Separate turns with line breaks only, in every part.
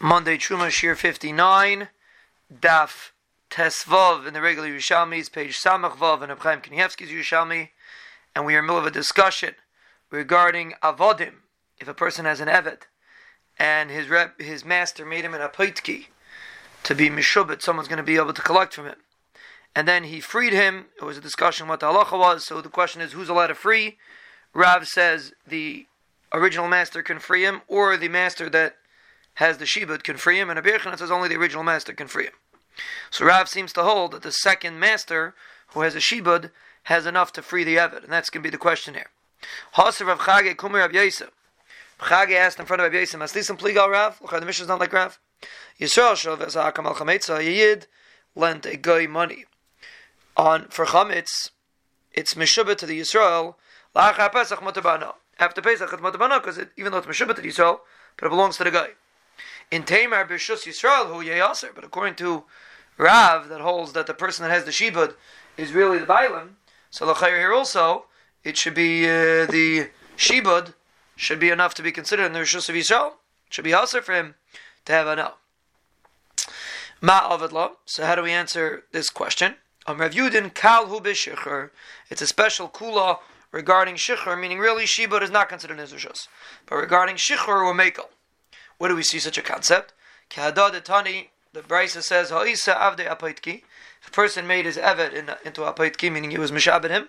Monday Truma Shiur 59, Daf Tesvav in the regular Yerushalmis, page Samach Vav in Abchaim Kanievsky's Yerushalmi, and we are in the middle of a discussion regarding Avodim. If a person has an Eved, and his rep, his master made him an Apaitki to be Mishubit, someone's going to be able to collect from him. And then he freed him. It was a discussion what the halacha was. So the question is, who's allowed to free? Rav says the original master can free him, or the master that has the shibud can free him, and Rabbi Yochanan says only the original master can free him. So Rav seems to hold that the second master, who has a shibud, has enough to free the Eved, and that's going to be the question here. Haser Rav Chage Kumir Rav Yosef. Chage asked in front of Rav Yosef, Maslisim Pligal Rav? Look, the mission is not like Rav. Yisrael Shov as Hakam Al Chametza, Yid lent a guy money. On For Chametz, it's Meshubah to the Yisrael, Lacha Pesach Motabana. After Pesach, it's Motabana, because even though it's Meshubah to the Yisrael, but it belongs to the guy. In Tamar Bishus Yisrael, who Yeyaser, but according to Rav, that holds that the person that has the Shibud is really the Bailam, so L'chayr here also, it should be uh, the Shibud, should be enough to be considered in the Rishus of Yisrael. It should be also for him to have a no. Ma Avadla. So how do we answer this question? Um, Rav Yudin Kal Hu It's a special kula regarding Shichur, meaning really Shibud is not considered in Rishus. But regarding Shichur or Mekel. Where do we see such a concept? Tani, the Brisa says, Ha'isa avde apaitki. If a person made his evet in, into apaitki, meaning he was mishabed him,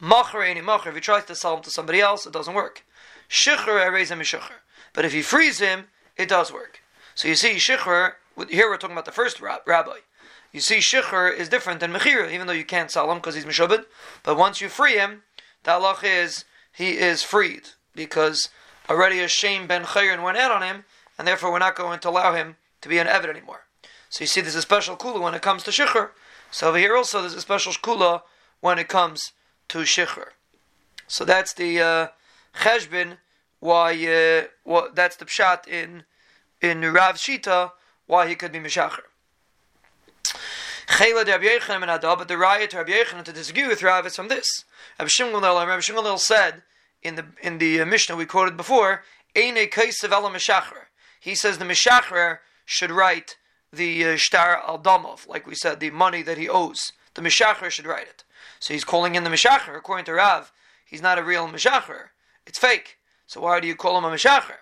Machar any machar, if he tries to sell him to somebody else, it doesn't work. Shichur erezem mishuchar. But if he frees him, it does work. So you see, shichur, here we're talking about the first rabbi. You see, shichur is different than mechira, even though you can't sell him because he's mishabed. But once you free him, the halach is he is freed because already a ben chayrin went out on him, and therefore we're not going to allow him to be an Evid anymore. So you see, there's a special kula when it comes to shichur. So over here also, there's a special kula when it comes to shichur. So that's the uh, cheshbin. Why? Uh, what, that's the pshat in in Rav Shita. Why he could be mishacher. Rabbi and but the riot to Rabbi Yechon to disagree with Rav is from this. Rabbi Shimon said in the in the uh, Mishnah we quoted before, Eine Kaisav Mishacher. He says the Mishacher should write the uh, Shtar al Damov, like we said, the money that he owes. The Mishacher should write it. So he's calling in the Mishacher. According to Rav, he's not a real Mishacher. It's fake. So why do you call him a Mishacher?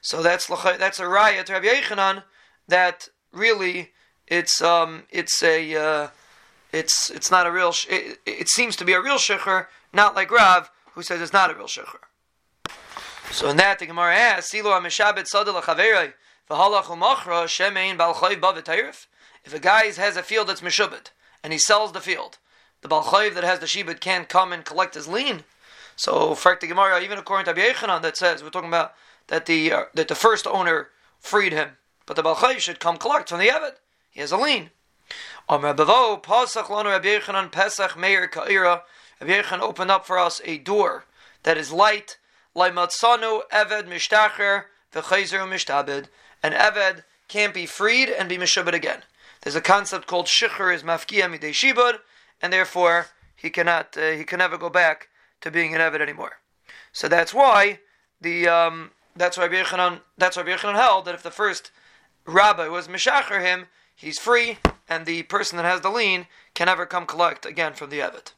So that's that's a riot to Rabbi Yechanan that really it's um it's a uh, it's it's not a real it, it, seems to be a real shecher, not like Rav who says it's not a real shecher. So in that the Gemara asks, "Siloamishabet sadel chaverei v'halach umachra shemein If a guy has a field that's mishubet and he sells the field, the balchayv that has the shibet can't come and collect his lien. So, for the Gemara, even according to Abiyechanan, that says we're talking about that the uh, that the first owner freed him, but the balchayv should come collect from the Eved. He has a lien. Amr Bavo Pasach Lanu Rabbi Yechanan Pesach Meir Ka'ira. Rabbi opened up for us a door that is light, Laimatsanu Eved Mishtacher V'chayzer Mishtabed. An Eved can't be freed and be Mishabed again. There's a concept called Shichur is Mafkia Midei and therefore he cannot uh, he can never go back to being an Eved anymore. So that's why the um, that's why Yechanan, that's why Yechanan held that if the first rabbi was Mishacher him, he's free, and the person that has the lien can never come collect again from the Eved.